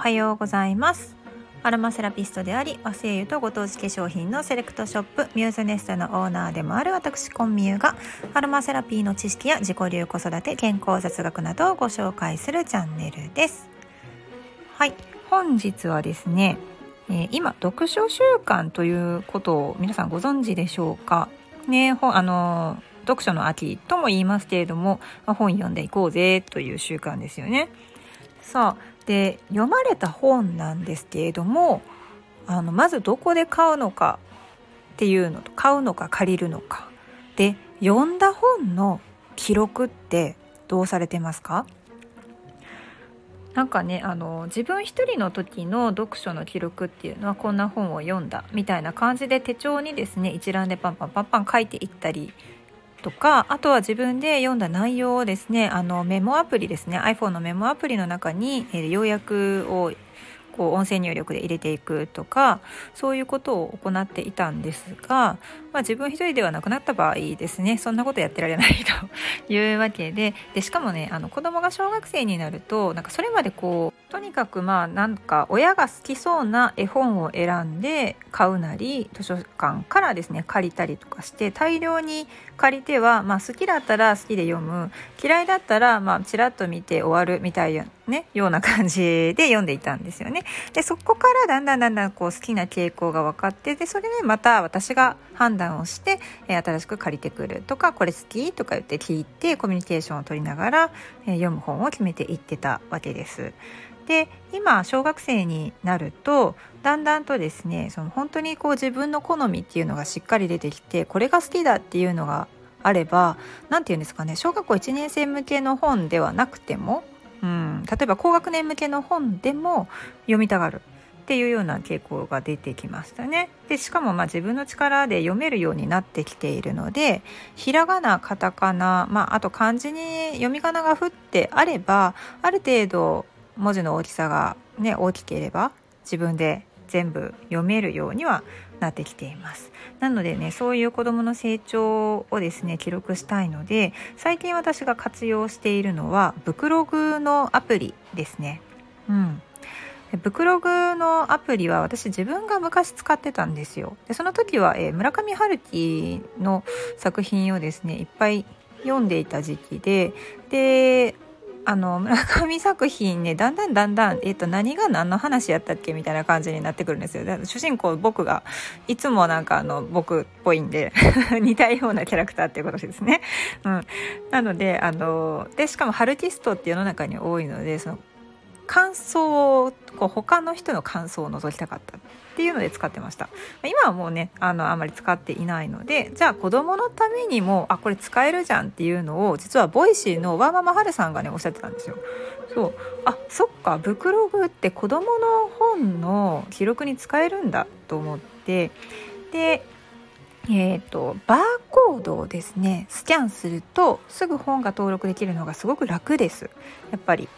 はようございます。アロマセラピストであり和製油とご当地化粧品のセレクトショップミューズネストのオーナーでもある私コンミューがアロマセラピーの知識や自己流子育て健康雑学などをご紹介するチャンネルです。はい。本日はですね、えー、今読書習慣ということを皆さんご存知でしょうか？ねあの読書の秋とも言いますけれども本読んでいこうぜという習慣ですよね。さあで読まれた本なんですけれどもあのまずどこで買うのかっていうのと買うのか借りるのかで読んだ本の記録ってどうされてますか？なんかねあの自分一人の時の読書の記録っていうのはこんな本を読んだみたいな感じで手帳にですね一覧でパンパンパンパン書いていったりとかあとは自分で読んだ内容をですねあのメモアプリですね iPhone のメモアプリの中に、えー、要約をこう音声入力で入れていくとかそういうことを行っていたんですが、まあ、自分一人ではなくなった場合ですねそんなことやってられないというわけででしかもねあの子供が小学生になるとなんかそれまでこうとにかくまあなんか親が好きそうな絵本を選んで買うなり図書館からですね借りたりとかして大量に借りては、まあ、好きだったら好きで読む嫌いだったらまあちらっと見て終わるみたいなねような感じで読んでいたんですよね。でそこからだんだんだんだんこう好きな傾向が分かってでそれでまた私が判断をして、新しく借りてくるとかこれ好きとか言って聞いてコミュニケーションを取りながら、読む本を決めていってたわけです。で今小学生になるとだんだんとですねその本当にこう自分の好みっていうのがしっかり出てきてこれが好きだっていうのがあれば何て言うんですかね小学校1年生向けの本ではなくても、うん、例えば高学年向けの本でも読みたがるっていうような傾向が出てきましたね。でしかもまあ自分の力で読めるようになってきているのでひらがなカタカナ、まあ、あと漢字に読み仮名が振ってあればある程度文字の大きさが、ね、大きければ自分で全部読めるようにはなってきています。なのでねそういう子どもの成長をですね記録したいので最近私が活用しているのはブクログのアプリですね。うん。ブクログのアプリは私自分が昔使ってたんですよ。でその時は、えー、村上春樹の作品をですねいっぱい読んでいた時期でであの村上作品ねだんだんだんだん、えーと、何が何の話やったっけみたいな感じになってくるんですよ主人公僕がいつもなんかあの僕っぽいんで 似たようなキャラクターっていうことですね。うん、なのであのでしかもハルキストって世の中に多いのでその感想をこう他の人の感想を覗きたかったっていうので使ってました。今はもうねあのあんまり使っていないのでじゃあ子供のためにもあこれ使えるじゃんっていうのを実はボイシーのワーママハルさんがねおっしゃってたんですよ。そう。あそっか。ブクログって子供の本の記録に使えるんだと思って。でえーと、バーコードをですねスキャンするとすぐ本が登録できるのがすごく楽です。やっぱり。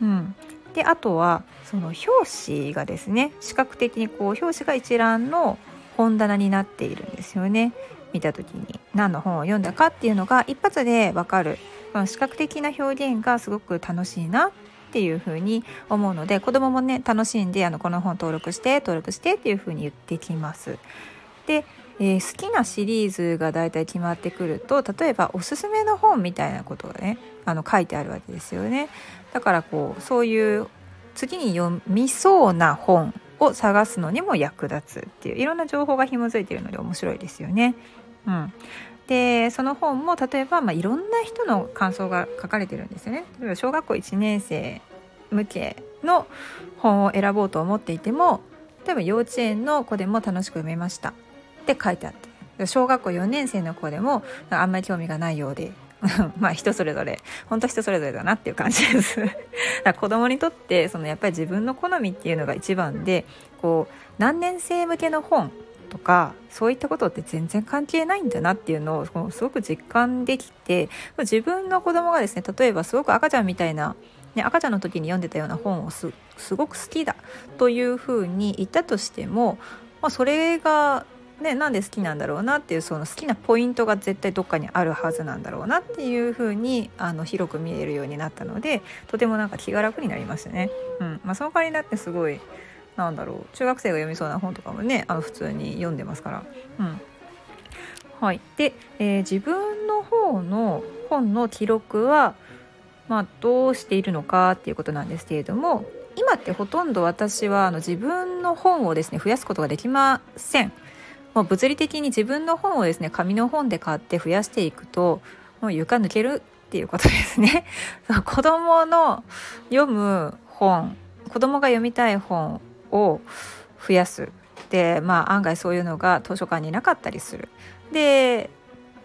うん、であとはその表紙がですね視覚的にこう表紙が一覧の本棚になっているんですよね。見た時に。何の本を読んだかっていうのが一発でわかる。この視覚的な表現がすごく楽しいなっていうふうに思うので子供もね楽しんであのこの本登録して登録してっていうふうに言ってきます。でえー、好きなシリーズが大体決まってくると例えばおすすめの本みたいなことがねあの書いてあるわけですよねだからこうそういう次に読みそうな本を探すのにも役立つっていういろんな情報が紐づいてるので面白いですよね。うん、でその本も例えば、まあ、いろんな人の感想が書かれてるんですよね。例えば小学校1年生向けの本を選ぼうと思っていても例えば幼稚園の子でも楽しく読めましたって書いてあって。小学校4年生の子でもあんまり興味がないようで まあ人それぞれ本当人それぞれだなっていう感じです。だ子供にとってそのやっぱり自分の好みっていうのが一番でこう何年生向けの本とかそういったことって全然関係ないんだなっていうのをすごく実感できて自分の子供がですね例えばすごく赤ちゃんみたいな、ね、赤ちゃんの時に読んでたような本をすごく好きだというふうに言ったとしても、まあ、それがでなんで好きなんだろうなっていうその好きなポイントが絶対どっかにあるはずなんだろうなっていう風にあに広く見えるようになったのでとてもなんか気が楽になりましたね。うんまあ、その代わりになってすごいなんだろう中学生が読みそうな本とかもねあの普通に読んでますから。うんはい、で、えー、自分の方の本の記録は、まあ、どうしているのかっていうことなんですけれども今ってほとんど私はあの自分の本をですね増やすことができません。もう物理的に自分の本をですね紙の本で買って増やしていくともう床抜けるっていうことですね。子供の読む本子供が読みたい本を増やす。でまあ案外そういうのが図書館になかったりする。で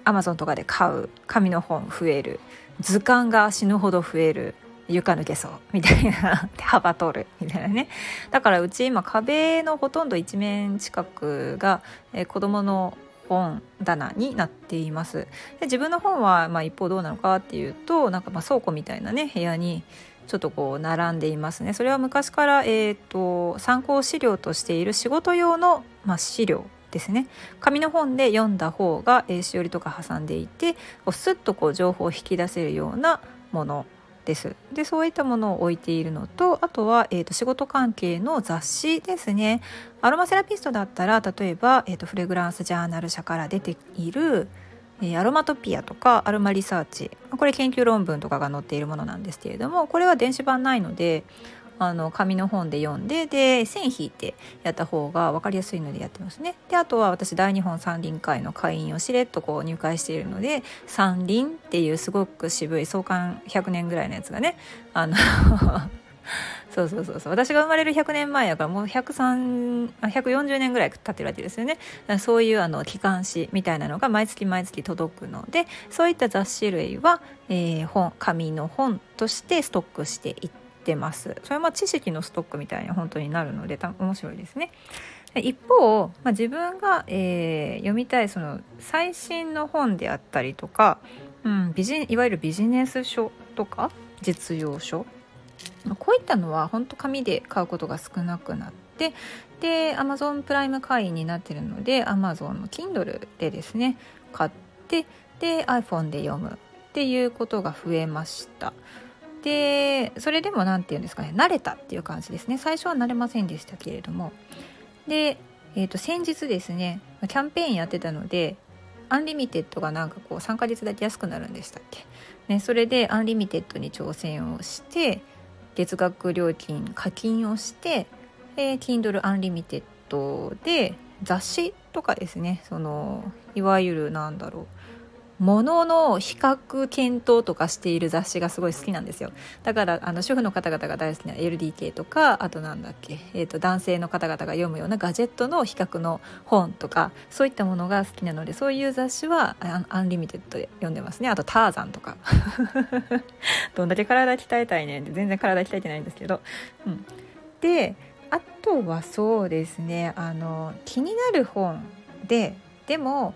アマゾンとかで買う紙の本増える。図鑑が死ぬほど増える。床抜けそうみたいな。幅取るみたいなね。だからうち今壁のほとんど一面近くが、えー、子供の本棚になっています。で自分の本はまあ一方どうなのかっていうとなんかまあ倉庫みたいなね部屋にちょっとこう並んでいますね。それは昔から、えーと、参考資料としている仕事用の、まあ、資料ですね。紙の本で読んだ方が、えー、しおりとか挟んでいてこうスッとこう情報を引き出せるようなもの。です。でそういったものを置いているのとあとは、えーと、仕事関係の雑誌ですね。アロマセラピストだったら例えば、えーと、フレグランスジャーナル社から出ているえアロマトピアとかアロマリサーチ。これ研究論文とかが載っているものなんですけれどもこれは電子版ないのであの紙の本で読んでで線引いてやった方が分かりやすいのでやってますね。であとは私大日本山林会の会員をしれっとこう入会しているので山林っていうすごく渋い創刊100年ぐらいのやつがねあの そうそうそうそう私が生まれる100年前やからもう103 140年ぐらい経ってるわけですよねそういうあの機関誌みたいなのが毎月毎月届くのでそういった雑誌類は、えー、本紙の本としてストックしていっててます。それは知識のストックみたいに本当になるので面白いですね。一方、まあ、自分が、えー、読みたいその最新の本であったりとか、うん、ビジいわゆるビジネス書とか実用書。こういったのは本当紙で買うことが少なくなってで Amazon プライム会員になってるので Amazon の Kindle でですね買ってで iPhone で読むっていうことが増えました。でそれでも何て言うんですかね慣れたっていう感じですね。最初は慣れませんでしたけれども。で、えー、と先日ですねキャンペーンやってたのでアンリミテッドがなんかこう3ヶ月だけ安くなるんでしたっけ、ね、それでアンリミテッドに挑戦をして月額料金課金をして、えー、Kindle Unlimited で雑誌とかですねそのいわゆるなんだろう物の比較検討とかしている雑誌がすごい好きなんですよ。だからあの主婦の方々が大好きな LDK とかあとなんだっけ、えーと、男性の方々が読むようなガジェットの比較の本とかそういったものが好きなのでそういう雑誌はアンリミテッドで読んでますね。あとターザンとか。どんだけ体鍛えたいねん全然体鍛えてないんですけど、うん、であとはそうですねあの気になる本ででも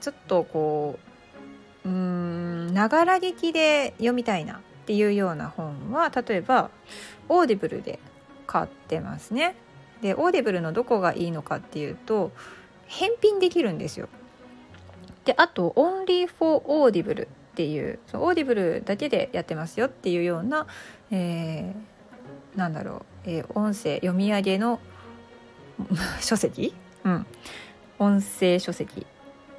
ちょっとこううーんながら聞きで読みたいなっていうような本は例えばオーディブルで買ってますね。でオーディブルのどこがいいのかっていうと返品できるんですよ。であと Only for Audible っていうオーディブルだけでやってますよっていうような、えー、なんだろう、えー、音声読み上げの 書籍、うん、音声書籍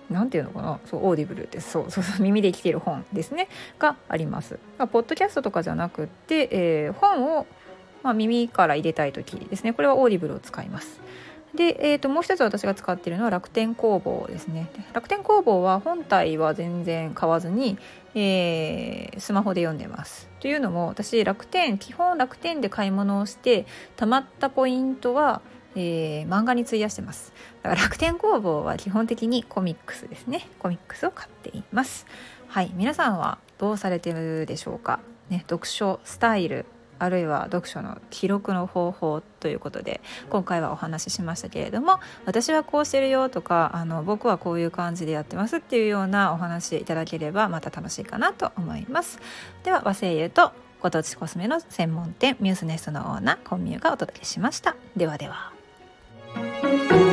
何ていうのかな？そうオーディブルです。そうそうそう 耳で聞ける本ですね。があります。まあ、ポッドキャストとかじゃなくて、えー、本を、まあ、耳から入れたい時ですね。これはオーディブルを使います。で、えー、ともう一つ私が使っているのは楽天工房ですね。楽天工房は本体は全然買わずに、えー、スマホで読んでます。というのも私楽天基本楽天で買い物をしてたまったポイントはえー、漫画に費やしてます。だから楽天工房は基本的にコミックスですね。コミックスを買っています。はい。皆さんはどうされてるでしょうか？ね読書スタイルあるいは読書の記録の方法ということで今回はお話ししましたけれども私はこうしてるよとかあの僕はこういう感じでやってますっていうようなお話いただければまた楽しいかなと思います。では和製油とご当地コスメの専門店ミュースネストのオーナーコンミューがお届けしました。ではでは。Thank you.